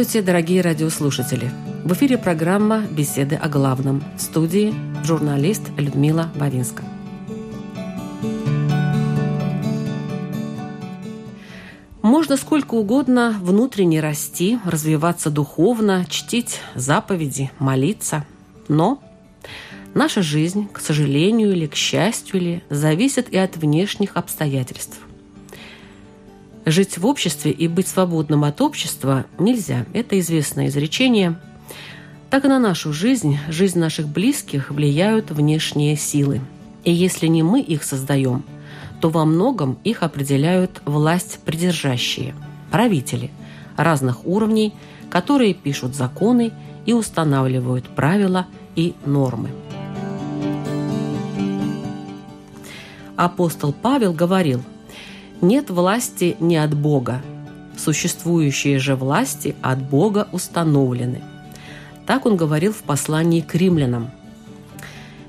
Здравствуйте, дорогие радиослушатели! В эфире программа «Беседы о главном» в студии журналист Людмила Бавинска. Можно сколько угодно внутренне расти, развиваться духовно, чтить заповеди, молиться. Но наша жизнь, к сожалению или к счастью ли, зависит и от внешних обстоятельств. Жить в обществе и быть свободным от общества нельзя. Это известное изречение. Так и на нашу жизнь, жизнь наших близких влияют внешние силы. И если не мы их создаем, то во многом их определяют власть придержащие, правители разных уровней, которые пишут законы и устанавливают правила и нормы. Апостол Павел говорил – нет власти не от Бога. Существующие же власти от Бога установлены. Так он говорил в послании к римлянам.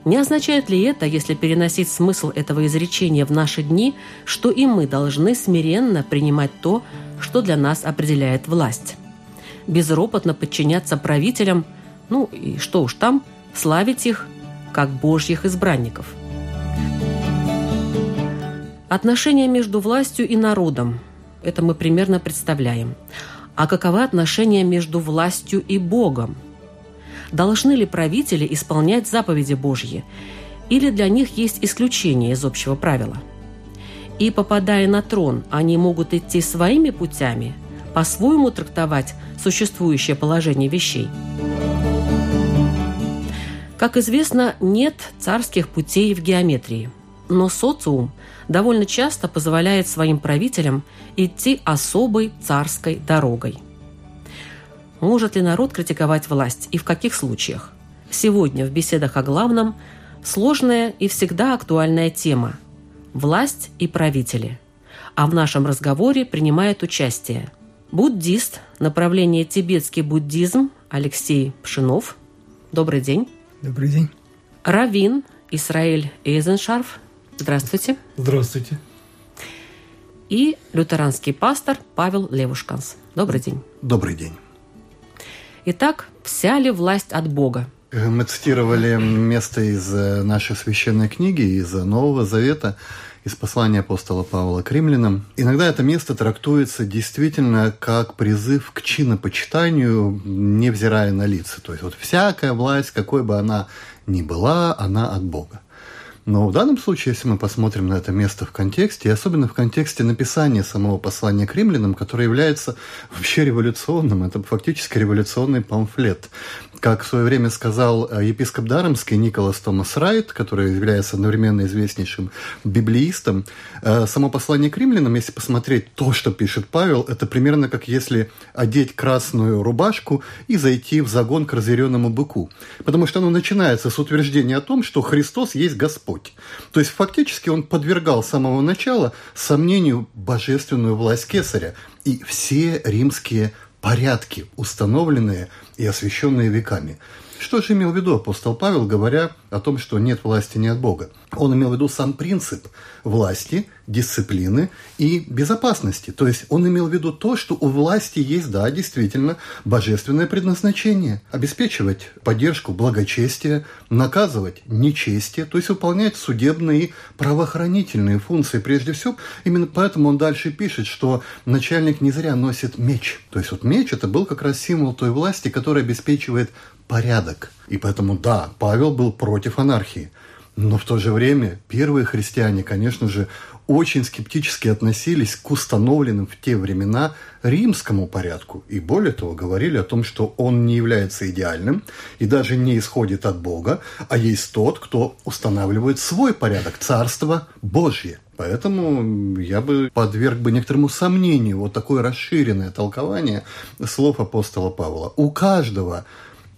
Не означает ли это, если переносить смысл этого изречения в наши дни, что и мы должны смиренно принимать то, что для нас определяет власть? Безропотно подчиняться правителям, ну и что уж там, славить их как божьих избранников – Отношения между властью и народом. Это мы примерно представляем. А каковы отношения между властью и Богом? Должны ли правители исполнять заповеди Божьи? Или для них есть исключение из общего правила? И попадая на трон, они могут идти своими путями, по-своему трактовать существующее положение вещей. Как известно, нет царских путей в геометрии – но социум довольно часто позволяет своим правителям идти особой царской дорогой. Может ли народ критиковать власть и в каких случаях? Сегодня в беседах о главном сложная и всегда актуальная тема – власть и правители. А в нашем разговоре принимает участие буддист, направление тибетский буддизм Алексей Пшинов. Добрый день. Добрый день. Равин Исраиль Эйзеншарф. Здравствуйте. Здравствуйте. И лютеранский пастор Павел Левушканс. Добрый день. Добрый день. Итак, вся ли власть от Бога? Э, мы цитировали место из э, нашей священной книги, из Нового Завета, из послания апостола Павла к римлянам. Иногда это место трактуется действительно как призыв к чинопочитанию, невзирая на лица. То есть вот всякая власть, какой бы она ни была, она от Бога. Но в данном случае, если мы посмотрим на это место в контексте, и особенно в контексте написания самого послания к римлянам, которое является вообще революционным, это фактически революционный памфлет. Как в свое время сказал э, епископ Даромский Николас Томас Райт, который является одновременно известнейшим библеистом, э, само послание к римлянам, если посмотреть то, что пишет Павел, это примерно как если одеть красную рубашку и зайти в загон к разъяренному быку. Потому что оно начинается с утверждения о том, что Христос есть Господь. То есть фактически он подвергал с самого начала сомнению божественную власть Кесаря и все римские порядки, установленные и освященные веками. Что же имел в виду апостол Павел, говоря о том, что нет власти не от Бога? Он имел в виду сам принцип власти, дисциплины и безопасности. То есть он имел в виду то, что у власти есть, да, действительно, божественное предназначение. Обеспечивать поддержку благочестия, наказывать нечестие, то есть выполнять судебные правоохранительные функции. Прежде всего, именно поэтому он дальше пишет, что начальник не зря носит меч. То есть вот меч это был как раз символ той власти, которая обеспечивает порядок. И поэтому, да, Павел был против анархии. Но в то же время первые христиане, конечно же, очень скептически относились к установленным в те времена римскому порядку. И более того, говорили о том, что он не является идеальным и даже не исходит от Бога, а есть тот, кто устанавливает свой порядок, Царство Божье. Поэтому я бы подверг бы некоторому сомнению вот такое расширенное толкование слов апостола Павла. У каждого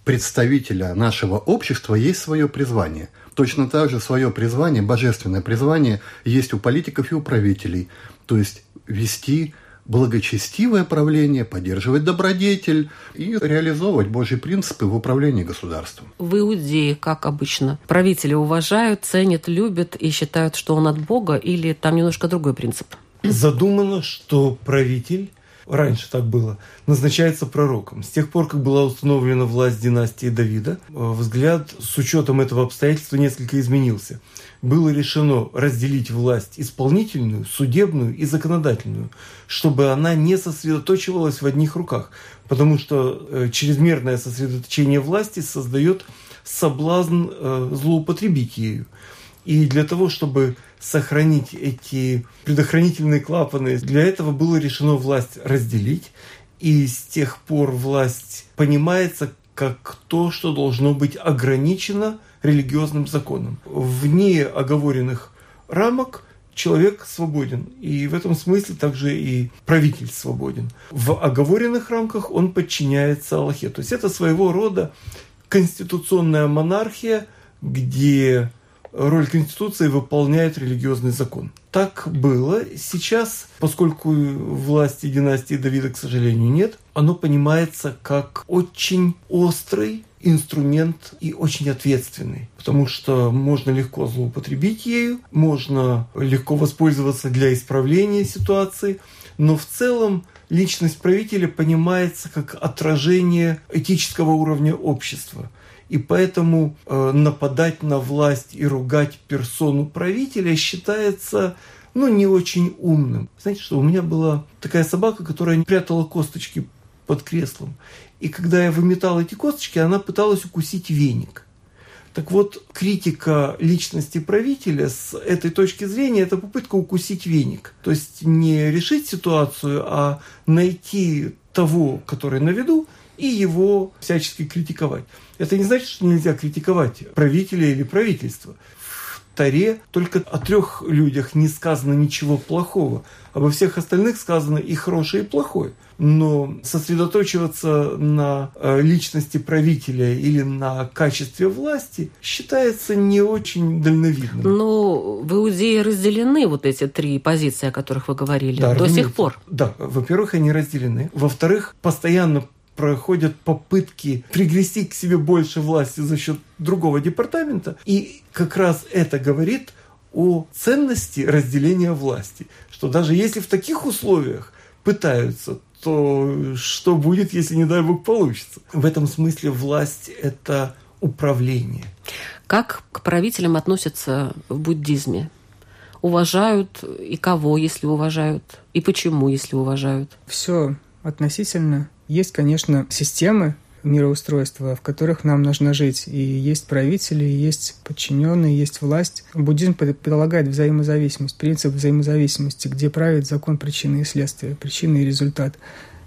представителя нашего общества есть свое призвание – Точно так же свое призвание, божественное призвание, есть у политиков и у правителей. То есть вести благочестивое правление, поддерживать добродетель и реализовывать Божьи принципы в управлении государством. В Иудее, как обычно, правители уважают, ценят, любят и считают, что он от Бога, или там немножко другой принцип? Задумано, что правитель раньше так было, назначается пророком. С тех пор, как была установлена власть династии Давида, э, взгляд с учетом этого обстоятельства несколько изменился. Было решено разделить власть исполнительную, судебную и законодательную, чтобы она не сосредоточивалась в одних руках, потому что э, чрезмерное сосредоточение власти создает соблазн э, злоупотребить ею. И для того, чтобы сохранить эти предохранительные клапаны. Для этого было решено власть разделить, и с тех пор власть понимается как то, что должно быть ограничено религиозным законом. Вне оговоренных рамок человек свободен. И в этом смысле также и правитель свободен. В оговоренных рамках он подчиняется Аллахе. То есть это своего рода конституционная монархия, где роль Конституции выполняет религиозный закон. Так было. Сейчас, поскольку власти династии Давида, к сожалению, нет, оно понимается как очень острый инструмент и очень ответственный, потому что можно легко злоупотребить ею, можно легко воспользоваться для исправления ситуации, но в целом личность правителя понимается как отражение этического уровня общества – и поэтому э, нападать на власть и ругать персону правителя считается ну, не очень умным. Знаете что, у меня была такая собака, которая прятала косточки под креслом. И когда я выметал эти косточки, она пыталась укусить веник. Так вот, критика личности правителя с этой точки зрения – это попытка укусить веник. То есть не решить ситуацию, а найти того, который на виду, и его всячески критиковать. Это не значит, что нельзя критиковать правителя или правительство. В Таре только о трех людях не сказано ничего плохого. Обо всех остальных сказано и хорошее, и плохое. Но сосредоточиваться на э, личности правителя или на качестве власти считается не очень дальновидным. Но в Иудее разделены вот эти три позиции, о которых вы говорили, да, до сих пор. Да, во-первых, они разделены. Во-вторых, постоянно проходят попытки пригрести к себе больше власти за счет другого департамента. И как раз это говорит о ценности разделения власти. Что даже если в таких условиях пытаются, то что будет, если, не дай бог, получится? В этом смысле власть – это управление. Как к правителям относятся в буддизме? Уважают и кого, если уважают? И почему, если уважают? Все относительно есть, конечно, системы мироустройства, в которых нам нужно жить. И есть правители, есть подчиненные, есть власть. Буддизм предполагает взаимозависимость, принцип взаимозависимости, где правит закон причины и следствия, причины и результат.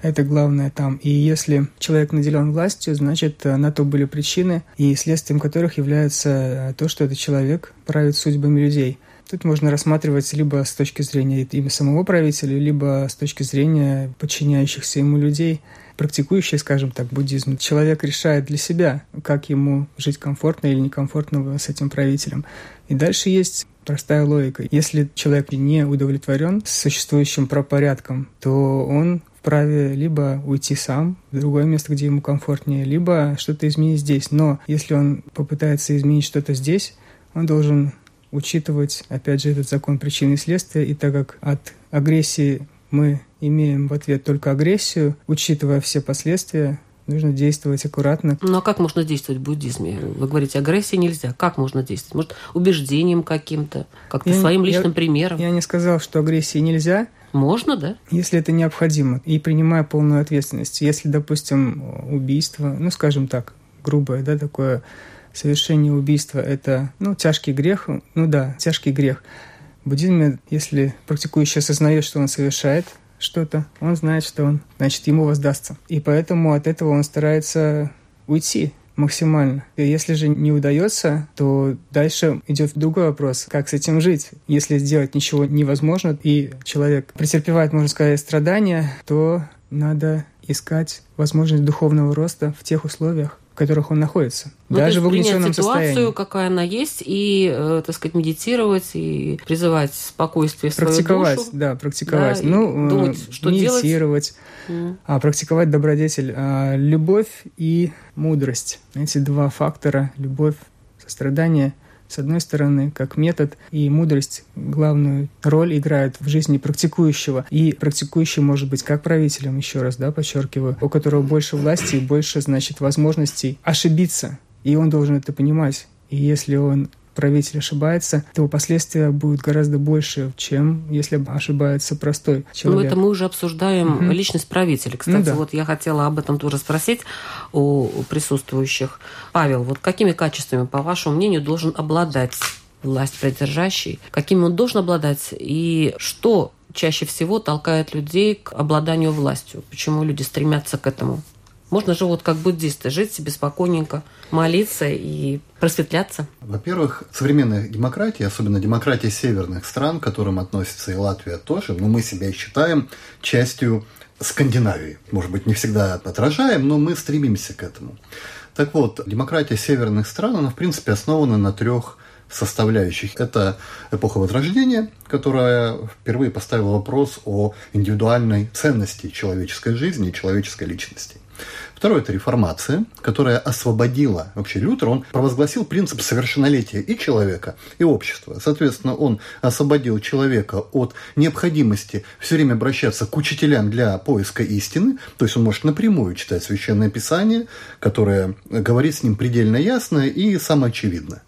Это главное там. И если человек наделен властью, значит, на то были причины, и следствием которых является то, что этот человек правит судьбами людей. Тут можно рассматривать либо с точки зрения имя самого правителя, либо с точки зрения подчиняющихся ему людей – практикующий, скажем так, буддизм, человек решает для себя, как ему жить комфортно или некомфортно с этим правителем. И дальше есть простая логика. Если человек не удовлетворен существующим пропорядком, то он вправе либо уйти сам в другое место, где ему комфортнее, либо что-то изменить здесь. Но если он попытается изменить что-то здесь, он должен учитывать, опять же, этот закон причины и следствия, и так как от агрессии мы имеем в ответ только агрессию, учитывая все последствия, нужно действовать аккуратно. Ну а как можно действовать в буддизме? Вы говорите, агрессии нельзя. Как можно действовать? Может, убеждением каким-то, как-то я, своим личным я, примером? Я не сказал, что агрессии нельзя. Можно, да? Если это необходимо. И принимая полную ответственность. Если, допустим, убийство, ну, скажем так, грубое, да, такое совершение убийства – это, ну, тяжкий грех, ну да, тяжкий грех. Буддизме, если практикующий осознает, что он совершает что-то, он знает, что он, значит, ему воздастся. И поэтому от этого он старается уйти максимально. И если же не удается, то дальше идет другой вопрос, как с этим жить. Если сделать ничего невозможно, и человек претерпевает, можно сказать, страдания, то надо искать возможность духовного роста в тех условиях, которых он находится. Ну, даже в угнетенном ситуацию, состоянии. какая она есть, и, э, так сказать, медитировать, и призывать спокойствие в свою Практиковать, душу. да, практиковать. Да, ну, э, думать, что делать. медитировать, М. а практиковать добродетель. А, любовь и мудрость. Эти два фактора, любовь, сострадание, с одной стороны, как метод, и мудрость главную роль играет в жизни практикующего. И практикующий может быть как правителем, еще раз, да, подчеркиваю, у которого больше власти и больше, значит, возможностей ошибиться. И он должен это понимать. И если он правитель ошибается, то последствия будут гораздо больше, чем если ошибается простой Ну, человек. это мы уже обсуждаем Мгм. личность правителя. Кстати, Ну да. вот я хотела об этом тоже спросить у присутствующих. Павел, вот какими качествами, по вашему мнению, должен обладать власть придержащий? Какими он должен обладать? И что чаще всего толкает людей к обладанию властью? Почему люди стремятся к этому? Можно же вот как буддисты жить себе спокойненько, молиться и просветляться. Во-первых, современная демократия, особенно демократия северных стран, к которым относится и Латвия тоже, но мы себя считаем частью Скандинавии. Может быть, не всегда отражаем, но мы стремимся к этому. Так вот, демократия северных стран, она, в принципе, основана на трех составляющих. Это эпоха Возрождения, которая впервые поставила вопрос о индивидуальной ценности человеческой жизни и человеческой личности. Второе – это реформация, которая освободила, вообще Лютер, он провозгласил принцип совершеннолетия и человека, и общества. Соответственно, он освободил человека от необходимости все время обращаться к учителям для поиска истины, то есть он может напрямую читать Священное Писание, которое говорит с ним предельно ясно и самоочевидно.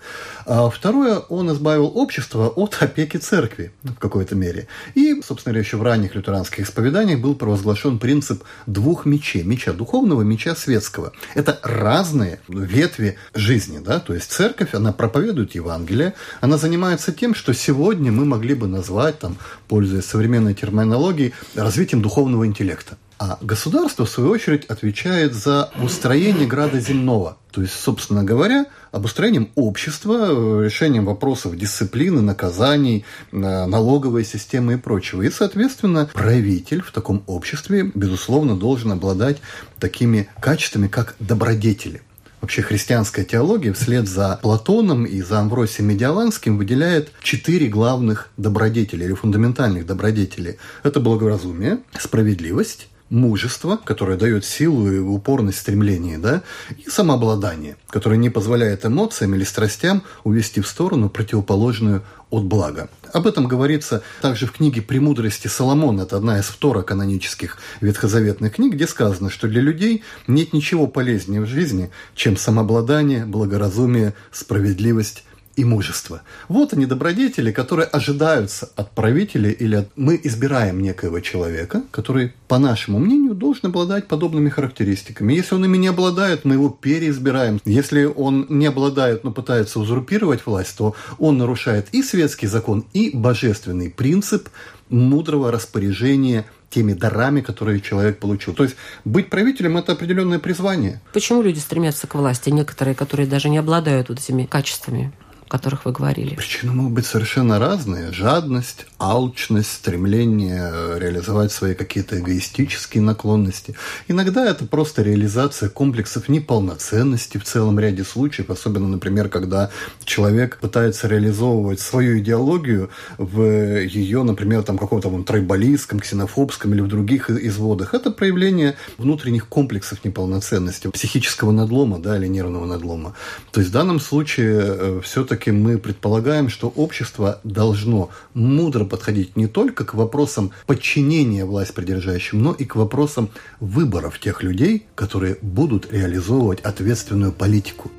А второе, он избавил общество от опеки церкви в какой-то мере. И, собственно говоря, еще в ранних лютеранских исповеданиях был провозглашен принцип двух мечей. Меча духовного, меча светского. Это разные ветви жизни. Да? То есть церковь, она проповедует Евангелие, она занимается тем, что сегодня мы могли бы назвать, там, пользуясь современной терминологией, развитием духовного интеллекта. А государство, в свою очередь, отвечает за устроение града земного. То есть, собственно говоря, обустроением общества, э, решением вопросов дисциплины, наказаний, э, налоговой системы и прочего. И, соответственно, правитель в таком обществе, безусловно, должен обладать такими качествами, как добродетели. Вообще христианская теология вслед за Платоном и за Амвросием Медиаланским выделяет четыре главных добродетели или фундаментальных добродетели. Это благоразумие, справедливость, мужество, которое дает силу и упорность стремления, да, и самообладание, которое не позволяет эмоциям или страстям увести в сторону противоположную от блага. Об этом говорится также в книге «Премудрости Соломона». Это одна из второканонических ветхозаветных книг, где сказано, что для людей нет ничего полезнее в жизни, чем самообладание, благоразумие, справедливость и мужество. Вот они, добродетели, которые ожидаются от правителя или от... Мы избираем некоего человека, который, по нашему мнению, должен обладать подобными характеристиками. Если он ими не обладает, мы его переизбираем. Если он не обладает, но пытается узурпировать власть, то он нарушает и светский закон, и божественный принцип мудрого распоряжения теми дарами, которые человек получил. То есть быть правителем – это определенное призвание. Почему люди стремятся к власти, некоторые, которые даже не обладают вот этими качествами? Которых вы говорили? Причины могут быть совершенно разные. Жадность, алчность, стремление реализовать свои какие-то эгоистические наклонности. Иногда это просто реализация комплексов неполноценности в целом ряде случаев, особенно, например, когда человек пытается реализовывать свою идеологию в ее, например, там каком-то там, тройболистском, ксенофобском или в других изводах. Это проявление внутренних комплексов неполноценности, психического надлома да, или нервного надлома. То есть в данном случае все-таки все-таки мы предполагаем, что общество должно мудро подходить не только к вопросам подчинения власть придержащим, но и к вопросам выборов тех людей, которые будут реализовывать ответственную политику.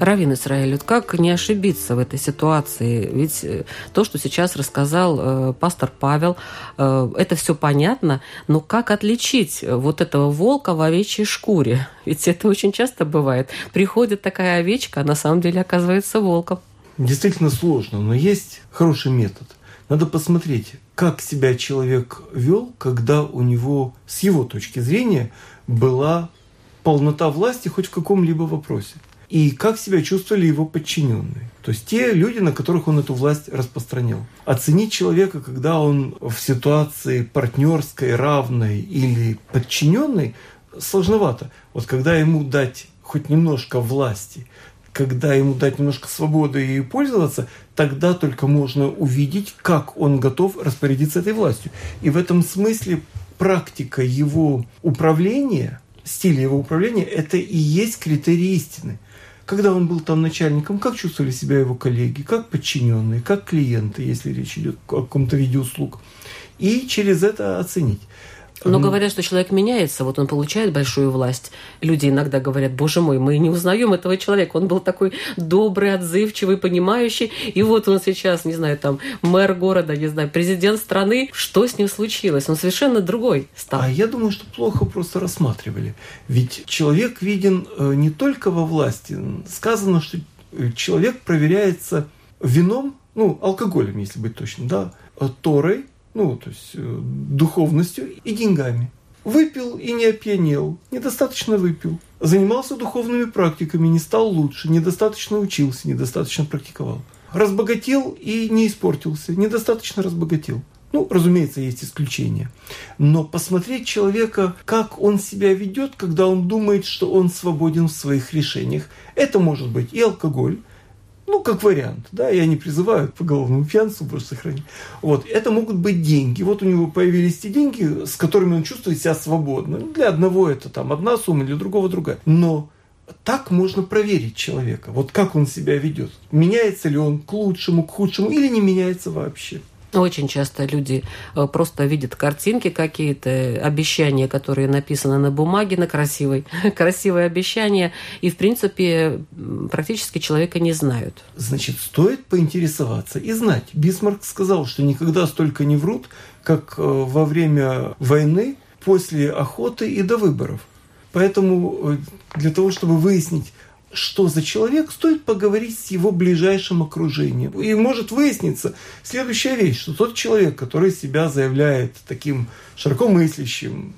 Равин Израиль, вот как не ошибиться в этой ситуации? Ведь э, то, что сейчас рассказал э, пастор Павел, э, это все понятно, но как отличить вот этого волка в овечьей шкуре? Ведь это очень часто бывает. Приходит такая овечка, а на самом деле оказывается волком. Действительно сложно, но есть хороший метод. Надо посмотреть, как себя человек вел, когда у него, с его точки зрения, была полнота власти хоть в каком-либо вопросе и как себя чувствовали его подчиненные. То есть те люди, на которых он эту власть распространял. Оценить человека, когда он в ситуации партнерской, равной или подчиненной, сложновато. Вот когда ему дать хоть немножко власти, когда ему дать немножко свободы и пользоваться, тогда только можно увидеть, как он готов распорядиться этой властью. И в этом смысле практика его управления, стиль его управления, это и есть критерий истины – когда он был там начальником, как чувствовали себя его коллеги, как подчиненные, как клиенты, если речь идет о каком-то виде услуг. И через это оценить. Но говорят, что человек меняется, вот он получает большую власть. Люди иногда говорят, боже мой, мы не узнаем этого человека. Он был такой добрый, отзывчивый, понимающий. И вот он сейчас, не знаю, там, мэр города, не знаю, президент страны. Что с ним случилось? Он совершенно другой стал. А я думаю, что плохо просто рассматривали. Ведь человек виден э, не только во власти. Сказано, что э, человек проверяется вином, ну, алкоголем, если быть точным, да, э, Торой, ну, то есть э, духовностью и деньгами. Выпил и не опьянел, недостаточно выпил. Занимался духовными практиками, не стал лучше, недостаточно учился, недостаточно практиковал. Разбогател и не испортился, недостаточно разбогател. Ну, разумеется, есть исключения. Но посмотреть человека, как он себя ведет, когда он думает, что он свободен в своих решениях, это может быть и алкоголь, ну, как вариант, да, я не призываю к поголовному пьянству, боже сохрани. Вот, это могут быть деньги. Вот у него появились те деньги, с которыми он чувствует себя свободно. Ну, для одного это там одна сумма, для другого другая. Но так можно проверить человека, вот как он себя ведет. Меняется ли он к лучшему, к худшему или не меняется вообще. Очень часто люди э, просто видят картинки какие-то, обещания, которые написаны на бумаге, на красивой, красивые обещания, и, в принципе, практически человека не знают. Значит, стоит поинтересоваться и знать. Бисмарк сказал, что никогда столько не врут, как э, во время войны, после охоты и до выборов. Поэтому э, для того, чтобы выяснить, что за человек, стоит поговорить с его ближайшим окружением. И может выясниться следующая вещь, что тот человек, который себя заявляет таким широкомыслящим,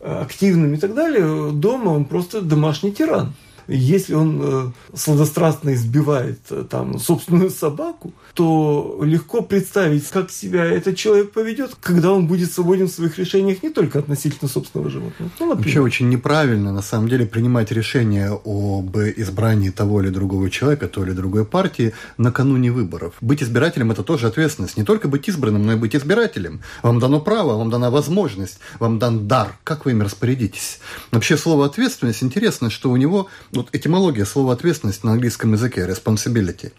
э, активным и так далее, дома он просто домашний тиран если он э, сладострастно избивает э, там собственную собаку, то легко представить, как себя этот человек поведет, когда он будет свободен в своих решениях не только относительно собственного животного. Ну, Вообще очень неправильно, на самом деле, принимать решение об избрании того или другого человека, той или другой партии накануне выборов. Быть избирателем – это тоже ответственность. Не только быть избранным, но и быть избирателем. Вам дано право, вам дана возможность, вам дан дар. Как вы им распорядитесь? Вообще слово «ответственность» интересно, что у него вот этимология слова ответственность на английском языке responsibility.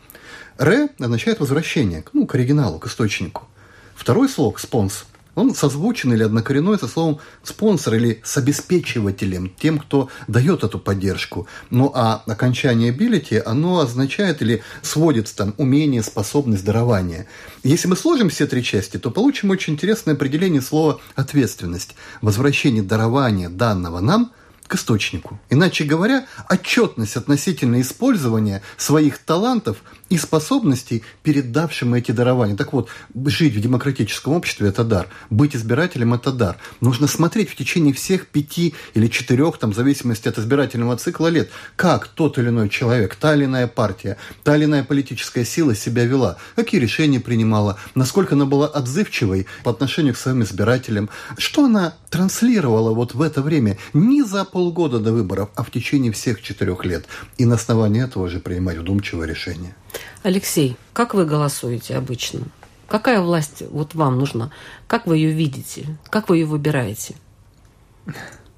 Ре означает возвращение, ну, к оригиналу, к источнику. Второй слог спонс он созвучен или однокоренной со словом спонсор или с обеспечивателем, тем, кто дает эту поддержку. Ну а окончание ability, оно означает или сводится там умение, способность, дарование. Если мы сложим все три части, то получим очень интересное определение слова ответственность. Возвращение дарования данного нам – к источнику. Иначе говоря, отчетность относительно использования своих талантов и способностей, передавшим эти дарования. Так вот, жить в демократическом обществе – это дар. Быть избирателем – это дар. Нужно смотреть в течение всех пяти или четырех, там, в зависимости от избирательного цикла лет, как тот или иной человек, та или иная партия, та или иная политическая сила себя вела, какие решения принимала, насколько она была отзывчивой по отношению к своим избирателям, что она транслировала вот в это время не за полгода до выборов, а в течение всех четырех лет. И на основании этого же принимать вдумчивое решение. Алексей, как вы голосуете обычно? Какая власть вот вам нужна? Как вы ее видите? Как вы ее выбираете?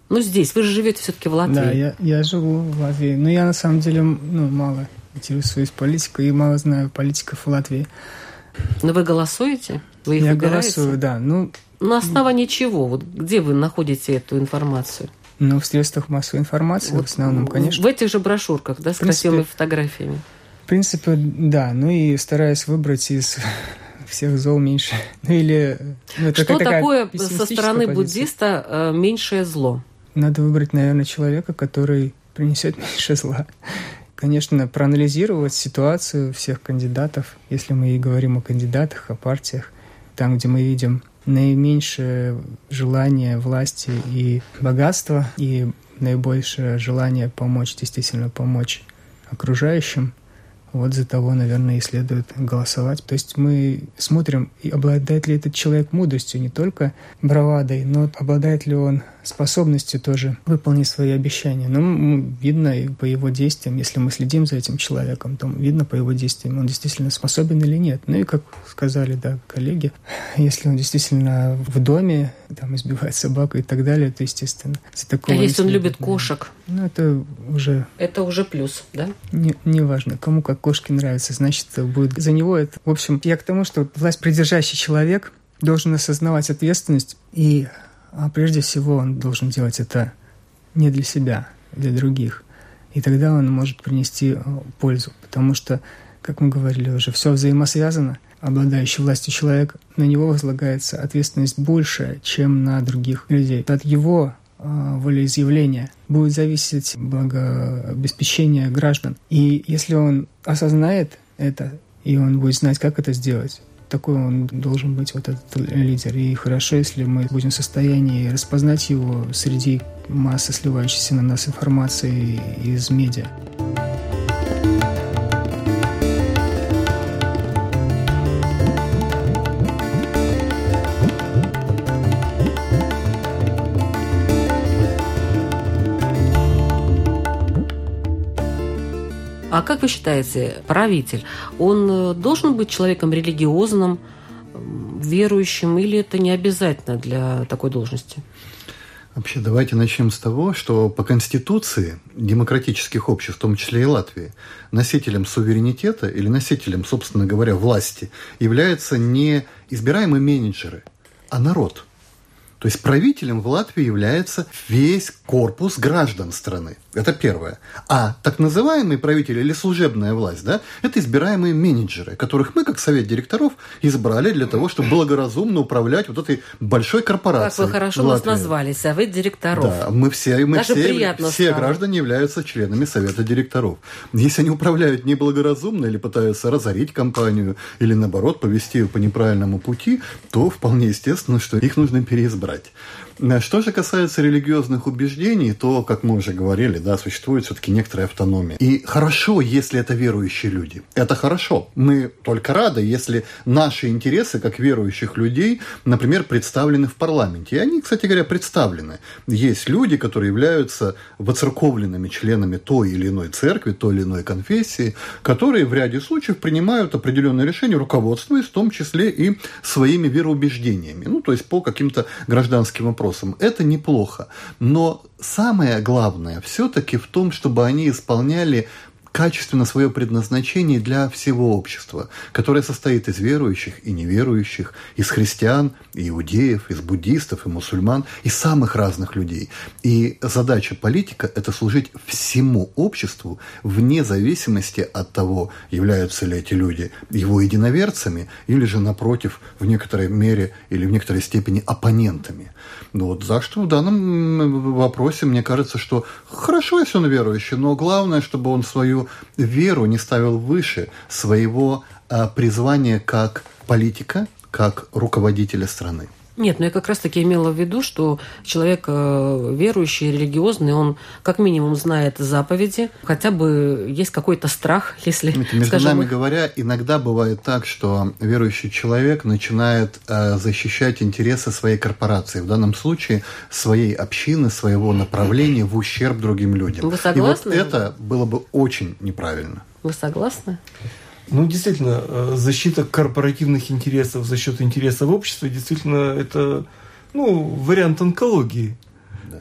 Ну, здесь. Вы же живете все-таки в Латвии. Да, я, я живу в Латвии. Но я на самом деле ну, мало интересуюсь политикой и мало знаю политиков в Латвии. Но вы голосуете? Вы их я выбираете? голосую, да. Ну, На основании чего? Вот где вы находите эту информацию? Но в средствах массовой информации вот в основном, конечно. В этих же брошюрках, да, с принципе, красивыми фотографиями. В принципе, да. Ну и стараюсь выбрать из всех зол меньше. Ну или... Ну, Что такое со стороны позиция. буддиста э, меньшее зло? Надо выбрать, наверное, человека, который принесет меньше зла. Конечно, проанализировать ситуацию всех кандидатов, если мы и говорим о кандидатах, о партиях, там, где мы видим наименьшее желание власти и богатства, и наибольшее желание помочь, действительно помочь окружающим, вот за того, наверное, и следует голосовать. То есть мы смотрим, обладает ли этот человек мудростью, не только бравадой, но обладает ли он способностью тоже выполнить свои обещания. Ну, видно и по его действиям, если мы следим за этим человеком, то видно по его действиям, он действительно способен или нет. Ну и, как сказали, да, коллеги, если он действительно в доме, там, избивает собаку и так далее, то, естественно, за такого... А если он любит кошек? Ну, это уже... Это уже плюс, да? Не, не важно, кому как кошки нравятся, значит, будет за него это... В общем, я к тому, что власть придержащий человек должен осознавать ответственность и а прежде всего он должен делать это не для себя, для других. И тогда он может принести э, пользу, потому что, как мы говорили уже, все взаимосвязано. Обладающий властью человек, на него возлагается ответственность больше, чем на других людей. От его э, волеизъявления будет зависеть благообеспечение граждан. И если он осознает это, и он будет знать, как это сделать, такой он должен быть, вот этот лидер. И хорошо, если мы будем в состоянии распознать его среди массы сливающейся на нас информации из медиа. А как вы считаете, правитель, он э, должен быть человеком религиозным, верующим, или это не обязательно для такой должности? Вообще, давайте начнем с того, что по Конституции демократических обществ, в том числе и Латвии, носителем суверенитета или носителем, собственно говоря, власти являются не избираемые менеджеры, а народ – то есть правителем в Латвии является весь корпус граждан страны. Это первое. А так называемые правители или служебная власть, да, это избираемые менеджеры, которых мы, как совет директоров, избрали для того, чтобы благоразумно управлять вот этой большой корпорацией. Как вы хорошо нас назвали, совет директоров. Да, мы все, мы Даже все, все граждане являются членами совета директоров. Если они управляют неблагоразумно или пытаются разорить компанию, или наоборот повести ее по неправильному пути, то вполне естественно, что их нужно переизбрать брать. Что же касается религиозных убеждений, то, как мы уже говорили, да, существует все-таки некоторая автономия. И хорошо, если это верующие люди. Это хорошо. Мы только рады, если наши интересы, как верующих людей, например, представлены в парламенте. И они, кстати говоря, представлены. Есть люди, которые являются воцерковленными членами той или иной церкви, той или иной конфессии, которые в ряде случаев принимают определенные решения, руководствуясь в том числе и своими вероубеждениями. Ну, то есть по каким-то гражданским вопросам вопросам. Это неплохо. Но самое главное все-таки в том, чтобы они исполняли качественно свое предназначение для всего общества, которое состоит из верующих и неверующих, из христиан, и иудеев, из буддистов, и мусульман, и самых разных людей. И задача политика – это служить всему обществу вне зависимости от того, являются ли эти люди его единоверцами или же, напротив, в некоторой мере или в некоторой степени оппонентами. Ну вот, за что в данном вопросе мне кажется, что хорошо, если он верующий, но главное, чтобы он свою веру не ставил выше своего а, призвания как политика, как руководителя страны. Нет, но я как раз-таки имела в виду, что человек э, верующий, религиозный, он как минимум знает заповеди, хотя бы есть какой-то страх, если... Это, между скажем, нами говоря, иногда бывает так, что верующий человек начинает э, защищать интересы своей корпорации, в данном случае своей общины, своего направления в ущерб другим людям. Вы согласны? И вот это было бы очень неправильно. Вы согласны? Ну, действительно, э, защита корпоративных интересов за счет интересов общества, действительно, это ну, вариант онкологии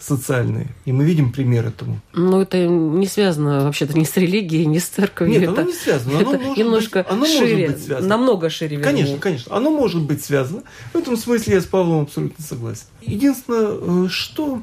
социальной. И мы видим пример этому. Но это не связано вообще-то ни с религией, ни с церковью. Нет, это, оно не связано. Оно это может немножко быть, оно шире, может быть связано. намного шире. Вернее. Конечно, конечно. Оно может быть связано. В этом смысле я с Павлом абсолютно согласен. Единственное, э, что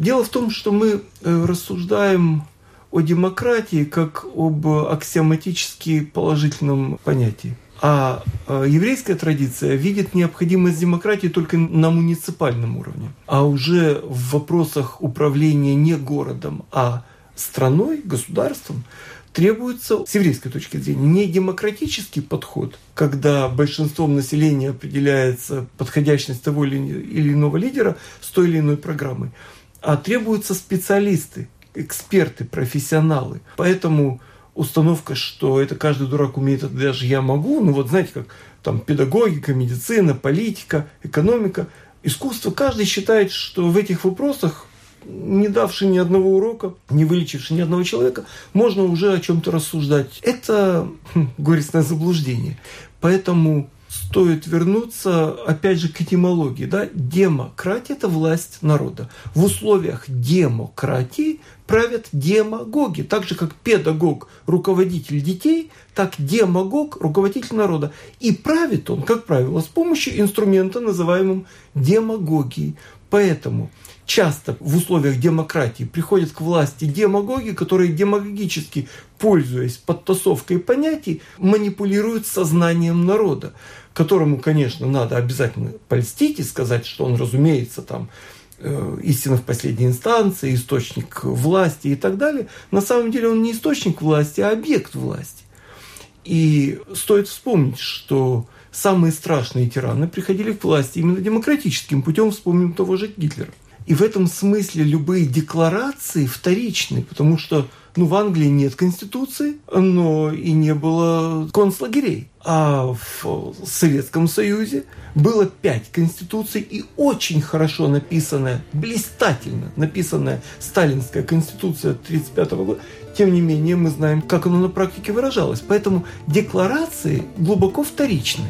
Дело в том, что мы э, рассуждаем о демократии как об аксиоматически положительном понятии. А э, еврейская традиция видит необходимость демократии только на муниципальном уровне. А уже в вопросах управления не городом, а страной, государством, требуется с еврейской точки зрения не демократический подход, когда большинством населения определяется подходящность того или иного лидера с той или иной программой, а требуются специалисты, эксперты, профессионалы. Поэтому установка, что это каждый дурак умеет, это даже я могу, ну вот знаете, как там педагогика, медицина, политика, экономика, искусство, каждый считает, что в этих вопросах не давший ни одного урока, не вылечивший ни одного человека, можно уже о чем-то рассуждать. Это хм, горестное заблуждение. Поэтому стоит вернуться, опять же, к этимологии. Да? Демократия – это власть народа. В условиях демократии правят демагоги. Так же, как педагог – руководитель детей, так демагог – руководитель народа. И правит он, как правило, с помощью инструмента, называемым демагогией. Поэтому часто в условиях демократии приходят к власти демагоги, которые демагогически, пользуясь подтасовкой понятий, манипулируют сознанием народа, которому, конечно, надо обязательно польстить и сказать, что он, разумеется, там э, истина в последней инстанции, источник власти и так далее. На самом деле он не источник власти, а объект власти. И стоит вспомнить, что самые страшные тираны приходили к власти именно демократическим путем, вспомним того же Гитлера. И в этом смысле любые декларации вторичны, потому что ну, в Англии нет конституции, но и не было концлагерей. А в Советском Союзе было пять конституций и очень хорошо написанная, блистательно написанная сталинская конституция 1935 года. Тем не менее, мы знаем, как оно на практике выражалось. Поэтому декларации глубоко вторичны.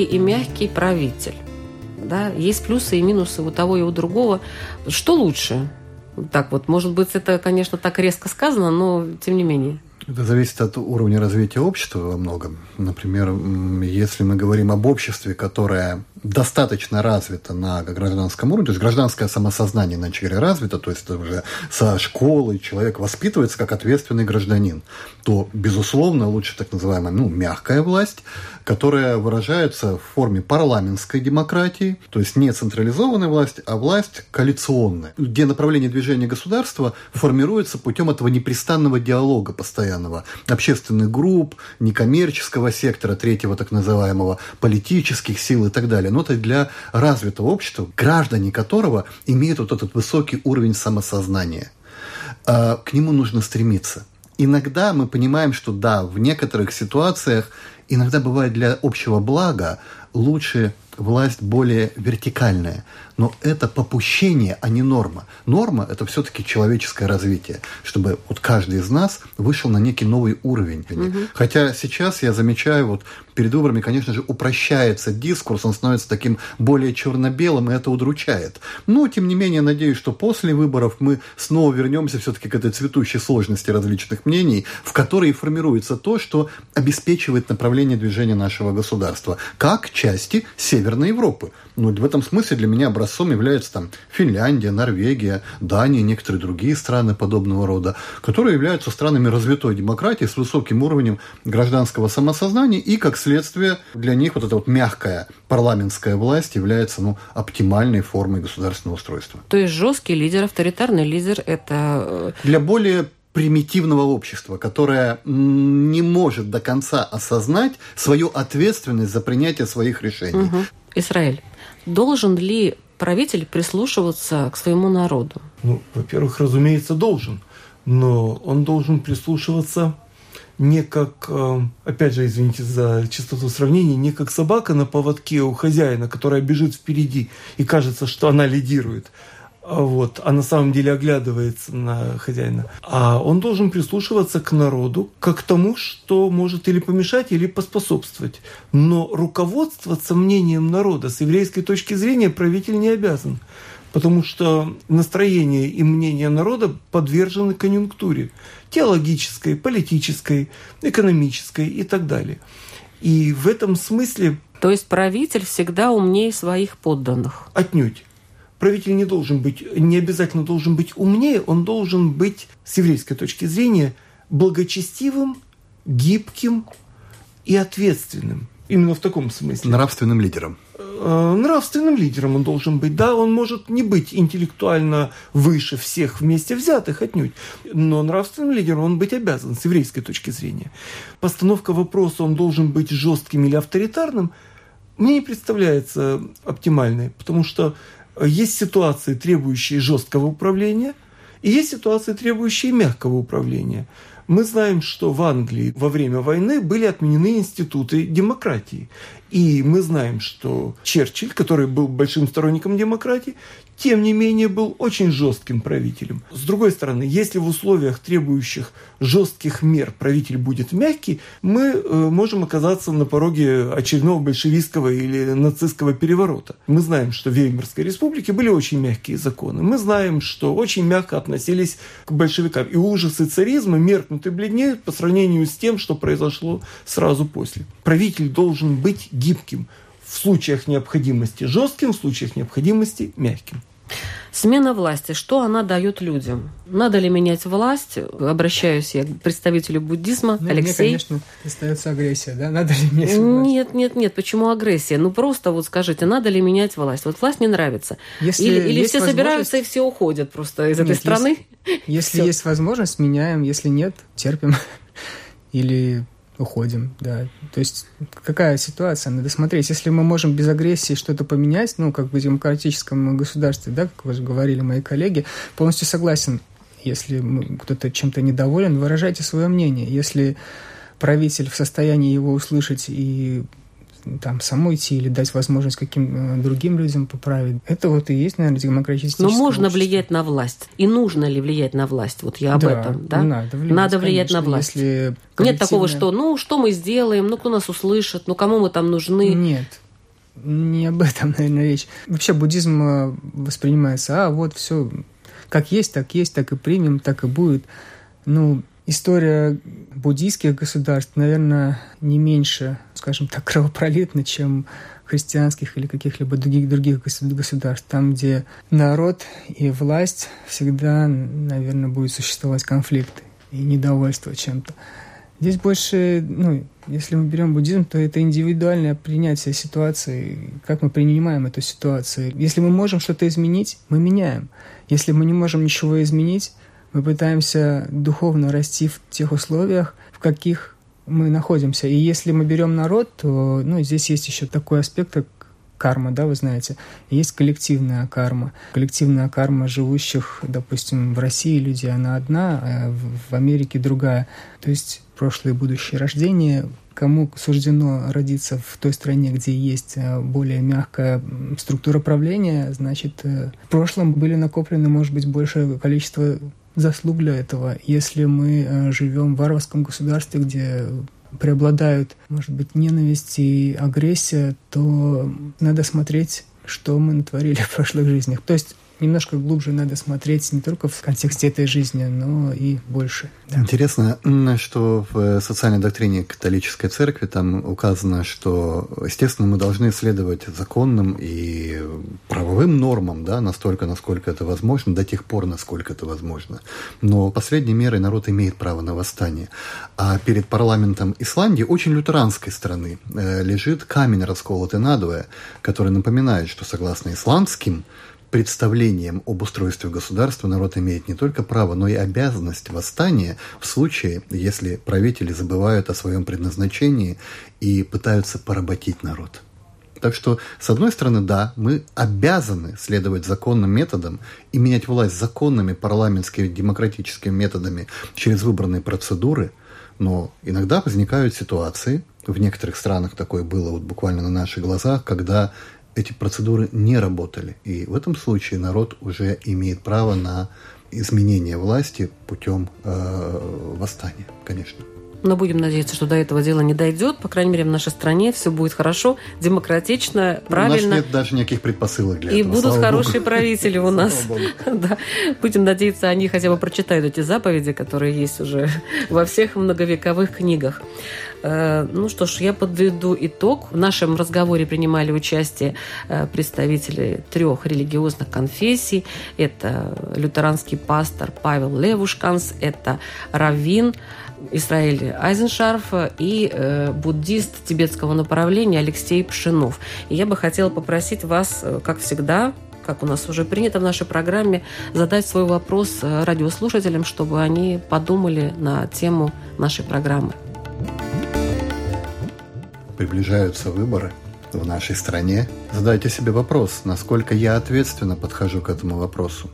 Жесткий и мягкий правитель. Да, есть плюсы и минусы у того и у другого. Что лучше? Так вот, может быть, это, конечно, так резко сказано, но тем не менее. Это зависит от уровня развития общества во многом. Например, если мы говорим об обществе, которое достаточно развито на гражданском уровне, то есть гражданское самосознание, иначе говоря, развито, то есть это уже со школы человек воспитывается как ответственный гражданин, то, безусловно, лучше так называемая ну, мягкая власть, которая выражается в форме парламентской демократии, то есть не централизованная власть, а власть коалиционная, где направление движения государства формируется путем этого непрестанного диалога постоянного общественных групп, некоммерческого сектора, третьего так называемого, политических сил и так далее. Но это для развитого общества, граждане которого имеют вот этот высокий уровень самосознания. А, к нему нужно стремиться. Иногда мы понимаем, что да, в некоторых ситуациях иногда бывает для общего блага лучше власть более вертикальная. Но это попущение, а не норма. Норма – это все-таки человеческое развитие, чтобы вот каждый из нас вышел на некий новый уровень. Угу. Хотя сейчас я замечаю, вот перед выборами, конечно же, упрощается дискурс, он становится таким более черно-белым, и это удручает. Но, тем не менее, надеюсь, что после выборов мы снова вернемся все-таки к этой цветущей сложности различных мнений, в которой формируется то, что обеспечивает направление движения нашего государства, как части Северной Европы. Ну, в этом смысле для меня образцом является там Финляндия, Норвегия, Дания, некоторые другие страны подобного рода, которые являются странами развитой демократии с высоким уровнем гражданского самосознания, и как следствие для них вот эта вот мягкая парламентская власть является ну, оптимальной формой государственного устройства. То есть жесткий лидер, авторитарный лидер – это… Э, для более примитивного общества, которое не может до конца осознать свою ответственность за принятие своих решений. Угу. Израиль, должен ли правитель прислушиваться к своему народу? Ну, во-первых, разумеется, должен. Но он должен прислушиваться не как, э, опять же, извините за чистоту сравнения, не как собака на поводке у хозяина, которая бежит впереди и кажется, что она лидирует, вот, а на самом деле оглядывается на хозяина, а он должен прислушиваться к народу, как к тому, что может или помешать, или поспособствовать. Но руководствоваться мнением народа с еврейской точки зрения правитель не обязан, потому что настроение и мнение народа подвержены конъюнктуре теологической, политической, экономической и так далее. И в этом смысле... То есть правитель всегда умнее своих подданных? Отнюдь правитель не должен быть, не обязательно должен быть умнее, он должен быть, с еврейской точки зрения, благочестивым, гибким и ответственным. Именно в таком смысле. Нравственным лидером. Э, нравственным лидером он должен быть. Да, он может не быть интеллектуально выше всех вместе взятых отнюдь, но нравственным лидером он быть обязан с еврейской точки зрения. Постановка вопроса, он должен быть жестким или авторитарным, мне не представляется оптимальной, потому что есть ситуации, требующие жесткого управления, и есть ситуации, требующие мягкого управления. Мы знаем, что в Англии во время войны были отменены институты демократии. И мы знаем, что Черчилль, который был большим сторонником демократии, тем не менее был очень жестким правителем. С другой стороны, если в условиях, требующих жестких мер, правитель будет мягкий, мы э, можем оказаться на пороге очередного большевистского или нацистского переворота. Мы знаем, что в Веймарской республике были очень мягкие законы. Мы знаем, что очень мягко относились к большевикам. И ужасы царизма меркнут и бледнеют по сравнению с тем, что произошло сразу после. Правитель должен быть гибким в случаях необходимости жестким, в случаях необходимости мягким. Смена власти, что она дает людям? Надо ли менять власть? Обращаюсь я к представителю буддизма, ну, Алексей. Мне, конечно, остается агрессия, да? Надо ли менять власть? Нет, нет, нет. Почему агрессия? Ну, просто вот скажите, надо ли менять власть? Вот власть не нравится. Если или или все собираются и все уходят просто из нет, этой страны? Если, если есть возможность, меняем. Если нет, терпим. Или уходим, да. То есть какая ситуация? Надо смотреть. Если мы можем без агрессии что-то поменять, ну, как в демократическом государстве, да, как уже говорили мои коллеги, полностью согласен. Если кто-то чем-то недоволен, выражайте свое мнение. Если правитель в состоянии его услышать и там самой идти или дать возможность каким э, другим людям поправить. Это вот и есть, наверное, демократическое Но можно общество. влиять на власть. И нужно ли влиять на власть? Вот я об да, этом, да? Надо влиять, надо влиять конечно, на власть. Если коллективная... Нет такого, что ну что мы сделаем, ну кто нас услышит, ну кому мы там нужны. Нет. Не об этом, наверное, речь. Вообще буддизм э, воспринимается, а вот все как есть, так есть, так и примем, так и будет. Ну, История буддийских государств, наверное, не меньше, скажем так, кровопролитна, чем христианских или каких-либо других, других государств, там, где народ и власть всегда, наверное, будет существовать конфликты и недовольство чем-то. Здесь больше, ну, если мы берем буддизм, то это индивидуальное принятие ситуации, как мы принимаем эту ситуацию. Если мы можем что-то изменить, мы меняем. Если мы не можем ничего изменить, мы пытаемся духовно расти в тех условиях, в каких мы находимся. И если мы берем народ, то ну, здесь есть еще такой аспект, как карма, да, вы знаете. Есть коллективная карма. Коллективная карма живущих, допустим, в России людей, она одна, а в Америке другая. То есть прошлое и будущее рождение, кому суждено родиться в той стране, где есть э, более мягкая структура правления, значит, э, в прошлом были накоплены, может быть, большее количество заслуг для этого. Если мы э, живем в варварском государстве, где преобладают, может быть, ненависть и агрессия, то надо смотреть, что мы натворили в прошлых жизнях. То есть немножко глубже надо смотреть не только в контексте этой жизни, но и больше. Да. Интересно, что в социальной доктрине католической церкви там указано, что, естественно, мы должны следовать законным и правовым нормам, да, настолько, насколько это возможно, до тех пор, насколько это возможно. Но последней мерой народ имеет право на восстание. А перед парламентом Исландии, очень лютеранской страны, э, лежит камень расколотый надвое, который напоминает, что согласно исламским представлением об устройстве государства народ имеет не только право, но и обязанность восстания в случае, если правители забывают о своем предназначении и пытаются поработить народ. Так что, с одной стороны, да, мы обязаны следовать законным методам и менять власть законными парламентскими демократическими методами через выбранные процедуры, но иногда возникают ситуации, в некоторых странах такое было вот буквально на наших глазах, когда эти процедуры не работали. И в этом случае народ уже имеет право на изменение власти путем э, восстания, конечно. Но будем надеяться, что до этого дела не дойдет. По крайней мере, в нашей стране все будет хорошо, демократично, правильно. У нас нет даже никаких предпосылок для и этого. И будут Слава хорошие Богу. правители у нас. да. Будем надеяться, они хотя бы прочитают эти заповеди, которые есть уже во всех многовековых книгах. Э, ну что ж, я подведу итог. В нашем разговоре принимали участие э, представители трех религиозных конфессий. Это лютеранский пастор Павел Левушканс, это раввин Израиль Айзеншарф и э, буддист тибетского направления Алексей Пшинов. И я бы хотела попросить вас, как всегда, как у нас уже принято в нашей программе, задать свой вопрос радиослушателям, чтобы они подумали на тему нашей программы. Приближаются выборы в нашей стране. Задайте себе вопрос, насколько я ответственно подхожу к этому вопросу.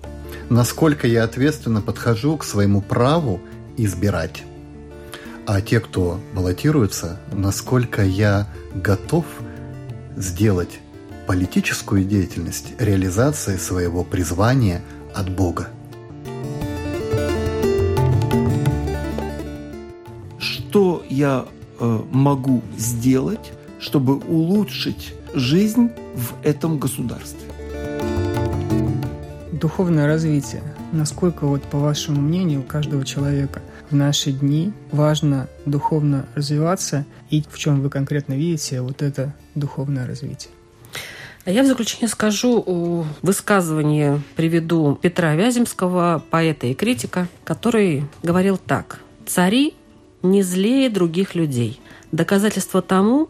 Насколько я ответственно подхожу к своему праву избирать. А те, кто баллотируется, насколько я готов сделать политическую деятельность реализацией своего призвания от Бога. Что я э, могу сделать, чтобы улучшить жизнь в этом государстве? Духовное развитие. Насколько, вот, по вашему мнению, у каждого человека в наши дни важно духовно развиваться и в чем вы конкретно видите вот это духовное развитие? А я в заключение скажу высказывание, приведу Петра Вяземского, поэта и критика, который говорил так. «Цари не злее других людей. Доказательство тому,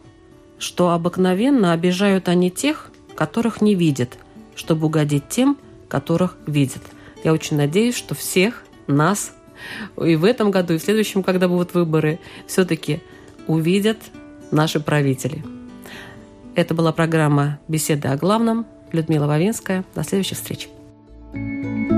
что обыкновенно обижают они тех, которых не видят, чтобы угодить тем, которых видят». Я очень надеюсь, что всех нас и в этом году, и в следующем, когда будут выборы, все-таки увидят наши правители. Это была программа «Беседы о главном». Людмила Вавинская. До следующих встреч. thank you